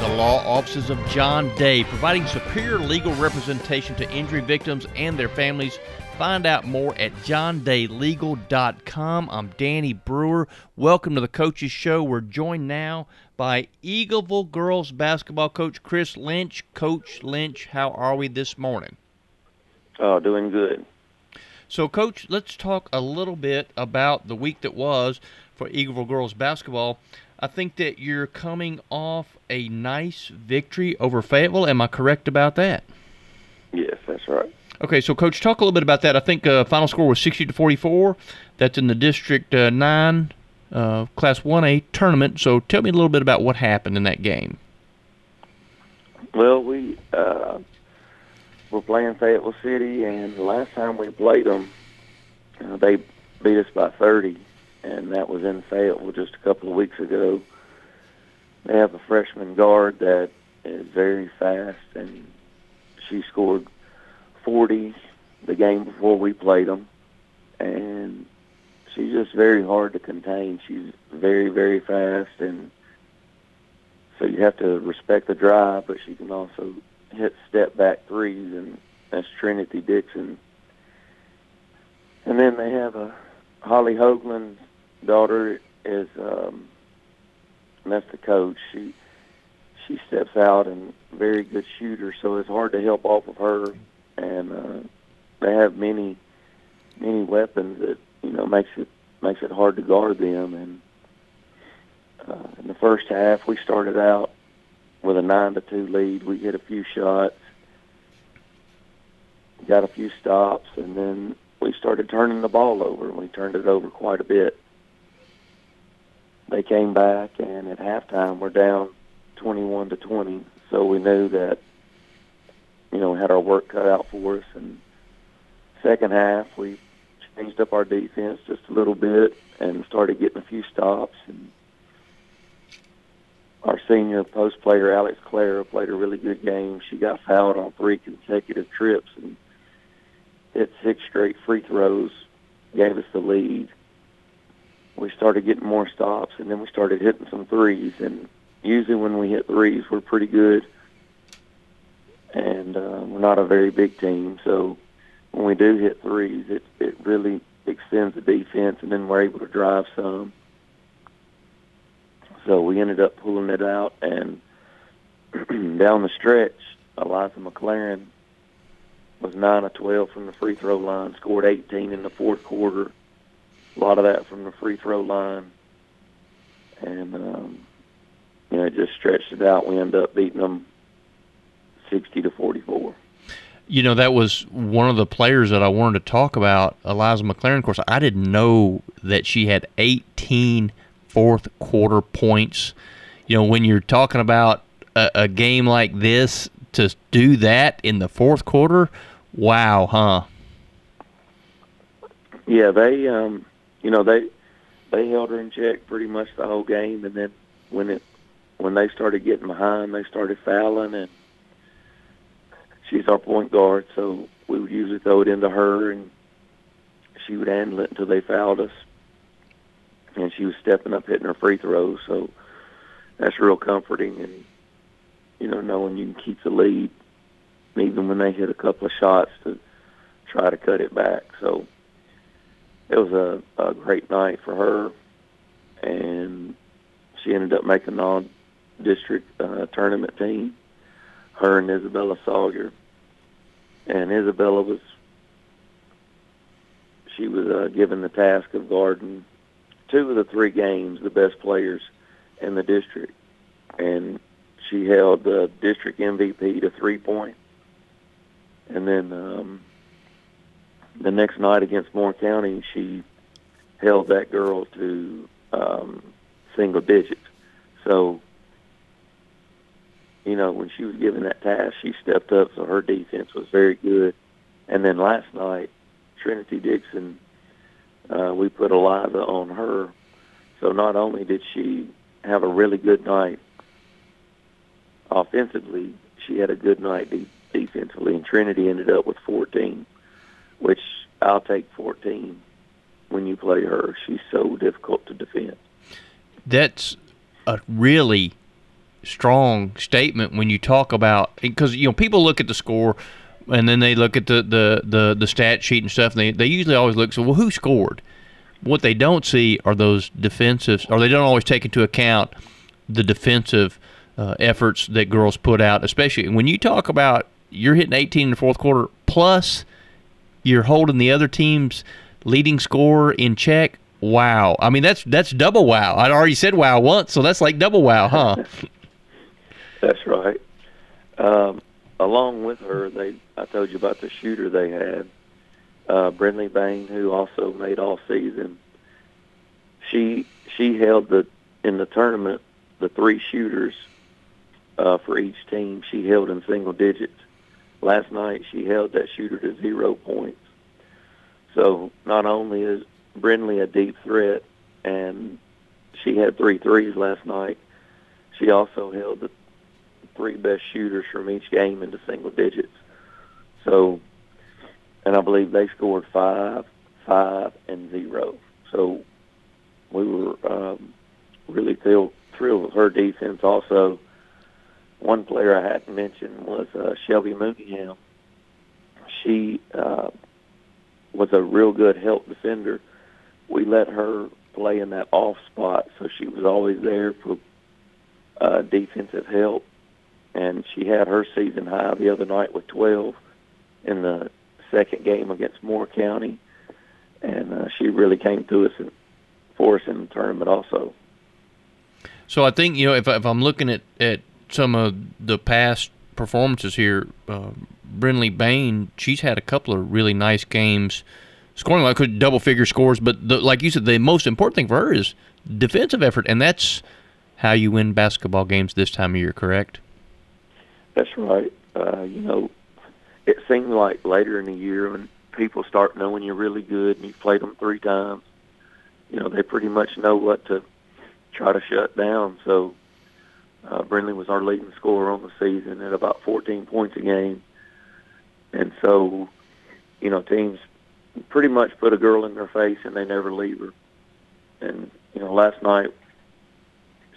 the law offices of John Day, providing superior legal representation to injury victims and their families. Find out more at johndaylegal.com. I'm Danny Brewer. Welcome to the Coaches Show. We're joined now by Eagleville girls basketball coach Chris Lynch. Coach Lynch, how are we this morning? Oh, doing good. So, Coach, let's talk a little bit about the week that was for Eagleville girls basketball. I think that you're coming off a nice victory over Fayetteville. Am I correct about that? Yes, that's right. Okay, so coach, talk a little bit about that. I think uh, final score was 60 to 44. That's in the District uh, 9 uh, Class 1A tournament. So tell me a little bit about what happened in that game. Well, we uh, were playing Fayetteville City, and the last time we played them, uh, they beat us by 30, and that was in Fayetteville just a couple of weeks ago. They have a freshman guard that is very fast, and she scored 40 the game before we played them, and she's just very hard to contain. She's very, very fast, and so you have to respect the drive, but she can also hit step back threes, and that's Trinity Dixon. And then they have a Holly Hoagland's daughter is um, the coach. She she steps out and very good shooter, so it's hard to help off of her and uh, they have many many weapons that you know makes it makes it hard to guard them. And uh, in the first half, we started out with a nine to two lead. We hit a few shots, got a few stops, and then we started turning the ball over. We turned it over quite a bit. Came back, and at halftime, we're down 21 to 20. So we knew that you know, we had our work cut out for us. And second half, we changed up our defense just a little bit and started getting a few stops. And our senior post player, Alex Clara, played a really good game. She got fouled on three consecutive trips and hit six straight free throws, gave us the lead. We started getting more stops, and then we started hitting some threes. And usually when we hit threes, we're pretty good and uh, we're not a very big team. So when we do hit threes, it it really extends the defense, and then we're able to drive some. So we ended up pulling it out, and down the stretch, Eliza McLaren was nine of twelve from the free throw line, scored 18 in the fourth quarter. A lot of that from the free throw line, and um, you know, it just stretched it out. We ended up beating them 60 to 44. You know, that was one of the players that I wanted to talk about, Eliza McLaren. Of course, I didn't know that she had 18 fourth quarter points. You know, when you're talking about a, a game like this, to do that in the fourth quarter, wow, huh? Yeah, they, um, you know, they they held her in check pretty much the whole game, and then when it when they started getting behind, they started fouling, and she's our point guard, so we would usually throw it into her, and she would handle it until they fouled us. And she was stepping up, hitting her free throws, so that's real comforting. And you know, knowing you can keep the lead, even when they hit a couple of shots to try to cut it back. So it was a, a great night for her, and she ended up making the all-district uh, tournament team her and Isabella Sawyer. And Isabella was she was uh, given the task of guarding two of the three games, the best players in the district, and she held the district MVP to three point. And then um, the next night against Moore County, she held that girl to um, single digits. So you know, when she was given that task, she stepped up, so her defense was very good. And then last night, Trinity Dixon, uh, we put Eliza on her, so not only did she have a really good night offensively, she had a good night de- defensively, and Trinity ended up with 14, which I'll take 14 when you play her. She's so difficult to defend. That's a really strong statement when you talk about because you know people look at the score and then they look at the the the, the stat sheet and stuff and they, they usually always look so well who scored what they don't see are those defensive or they don't always take into account the defensive uh, efforts that girls put out especially when you talk about you're hitting 18 in the fourth quarter plus you're holding the other team's leading scorer in check wow i mean that's that's double wow i already said wow once so that's like double wow huh That's right. Um, along with her, they I told you about the shooter they had, uh, Brindley Bain, who also made all season. She she held the in the tournament the three shooters uh, for each team. She held in single digits. Last night she held that shooter to zero points. So not only is Brindley a deep threat, and she had three threes last night, she also held the three best shooters from each game into single digits. So, and I believe they scored five, five, and zero. So we were um, really thrilled, thrilled with her defense. Also, one player I hadn't mentioned was uh, Shelby Mooneyham. She uh, was a real good help defender. We let her play in that off spot, so she was always there for uh, defensive help and she had her season high the other night with 12 in the second game against Moore County, and uh, she really came to us and for us in the tournament also. So I think you know if, if I'm looking at, at some of the past performances here, uh, Brindley Bain, she's had a couple of really nice games, scoring like double figure scores. But the, like you said, the most important thing for her is defensive effort, and that's how you win basketball games this time of year. Correct? That's right. Uh, you know, it seemed like later in the year when people start knowing you're really good and you've played them three times, you know, they pretty much know what to try to shut down. So uh, Brindley was our leading scorer on the season at about 14 points a game. And so, you know, teams pretty much put a girl in their face and they never leave her. And, you know, last night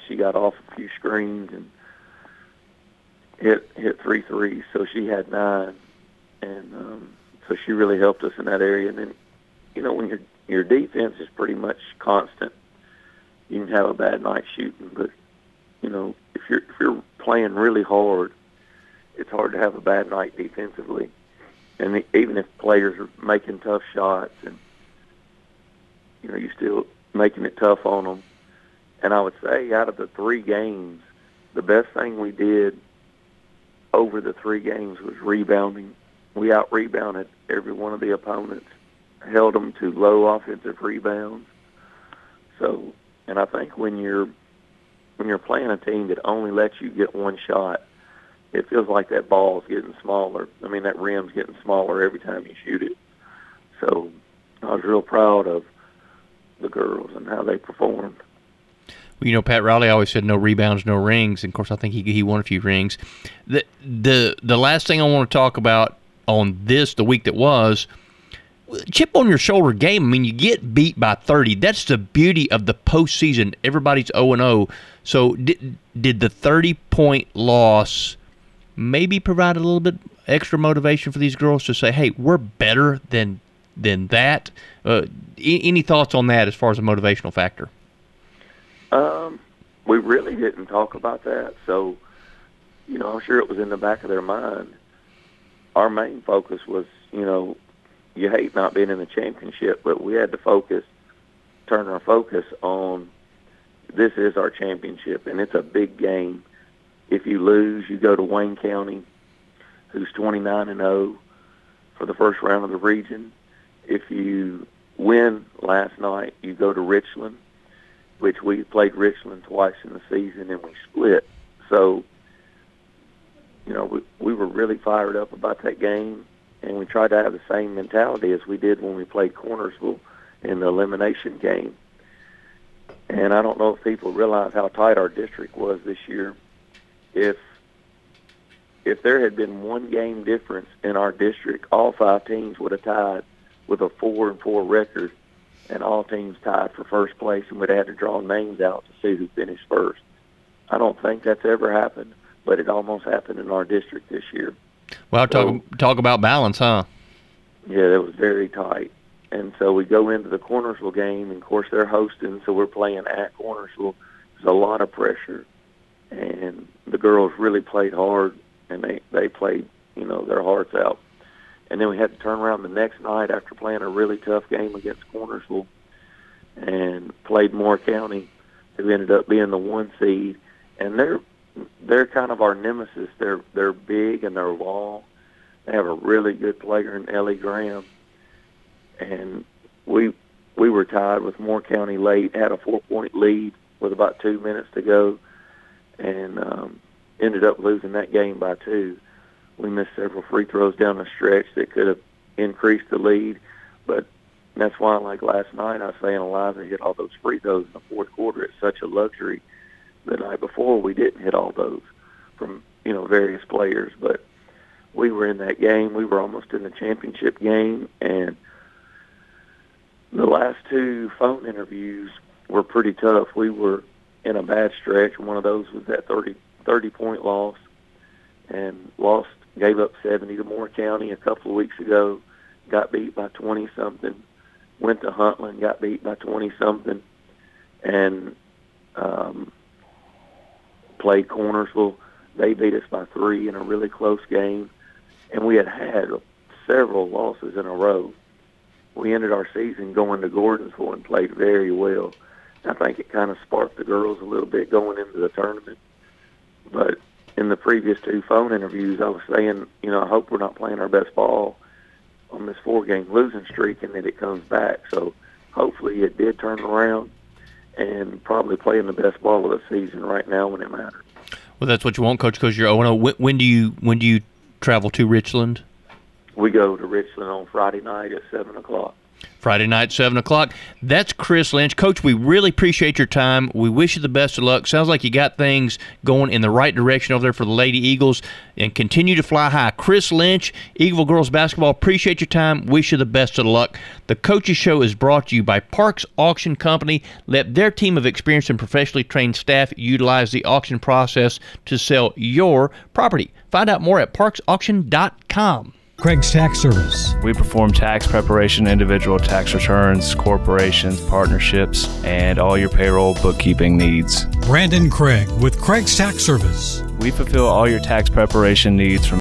she got off a few screens and hit hit three threes, so she had nine, and um, so she really helped us in that area. And then, you know, when your your defense is pretty much constant, you can have a bad night shooting, but you know, if you're if you're playing really hard, it's hard to have a bad night defensively. And the, even if players are making tough shots, and you know, you're still making it tough on them. And I would say, out of the three games, the best thing we did over the three games was rebounding. We out rebounded every one of the opponents, held them to low offensive rebounds. So, and I think when you're when you're playing a team that only lets you get one shot, it feels like that ball's getting smaller. I mean, that rim's getting smaller every time you shoot it. So, I was real proud of the girls and how they performed you know, Pat Riley always said no rebounds, no rings. And of course, I think he he won a few rings. The the the last thing I want to talk about on this the week that was chip on your shoulder game. I mean, you get beat by 30. That's the beauty of the postseason. Everybody's 0 and 0. So did did the 30 point loss maybe provide a little bit extra motivation for these girls to say, "Hey, we're better than than that." Uh, any thoughts on that as far as a motivational factor? Um, we really didn't talk about that, so you know, I'm sure it was in the back of their mind. Our main focus was, you know, you hate not being in the championship, but we had to focus, turn our focus on this is our championship, and it's a big game. If you lose, you go to Wayne County, who's 29 and 0 for the first round of the region. If you win last night, you go to Richland, which we played Richland twice in the season and we split. So, you know, we, we were really fired up about that game, and we tried to have the same mentality as we did when we played Cornersville in the elimination game. And I don't know if people realize how tight our district was this year. If if there had been one game difference in our district, all five teams would have tied with a four and four record, and all teams tied for first place, and would have had to draw names out to see who finished first. I don't think that's ever happened, but it almost happened in our district this year. Well, talk so, talk about balance, huh? Yeah, it was very tight. And so we go into the Cornersville game, and of course they're hosting, so we're playing at Cornersville. There's a lot of pressure, and the girls really played hard, and they they played you know their hearts out. And then we had to turn around the next night after playing a really tough game against Cornersville, and played Moore County, who ended up being the one seed, and they're they're kind of our nemesis. They're they're big and they're long. They have a really good player in Ellie Graham and we we were tied with Moore County late, had a four point lead with about two minutes to go, and um, ended up losing that game by two. We missed several free throws down the stretch that could have increased the lead, but that's why, like last night, I was saying Eliza hit all those free throws in the fourth quarter. It's such a luxury. The night before, we didn't hit all those from you know various players, but we were in that game. We were almost in the championship game, and the last two phone interviews were pretty tough. We were in a bad stretch. One of those was that 30, 30 point loss and lost, gave up 70 to Moore County a couple of weeks ago, got beat by 20 something, went to Huntland, got beat by 20 something, and um, played Cornersville. They beat us by three in a really close game, and we had had several losses in a row we ended our season going to Gordonsville and played very well. I think it kind of sparked the girls a little bit going into the tournament. But in the previous two phone interviews, I was saying, you know, I hope we're not playing our best ball on this four-game losing streak and that it comes back. So hopefully it did turn around and probably playing the best ball of the season right now when it matters. Well, that's what you want, Coach, because you're 0 when, when do you when do you travel to Richland? we go to Richland on Friday night at seven o'clock. Friday night, 7 o'clock. That's Chris Lynch. Coach, we really appreciate your time. We wish you the best of luck. Sounds like you got things going in the right direction over there for the Lady Eagles and continue to fly high. Chris Lynch, Eagle Girls Basketball, appreciate your time. Wish you the best of luck. The Coaches Show is brought to you by Parks Auction Company. Let their team of experienced and professionally trained staff utilize the auction process to sell your property. Find out more at parksauction.com. Craig's Tax Service. We perform tax preparation, individual tax returns, corporations, partnerships, and all your payroll bookkeeping needs. Brandon Craig with Craig's Tax Service. We fulfill all your tax preparation needs from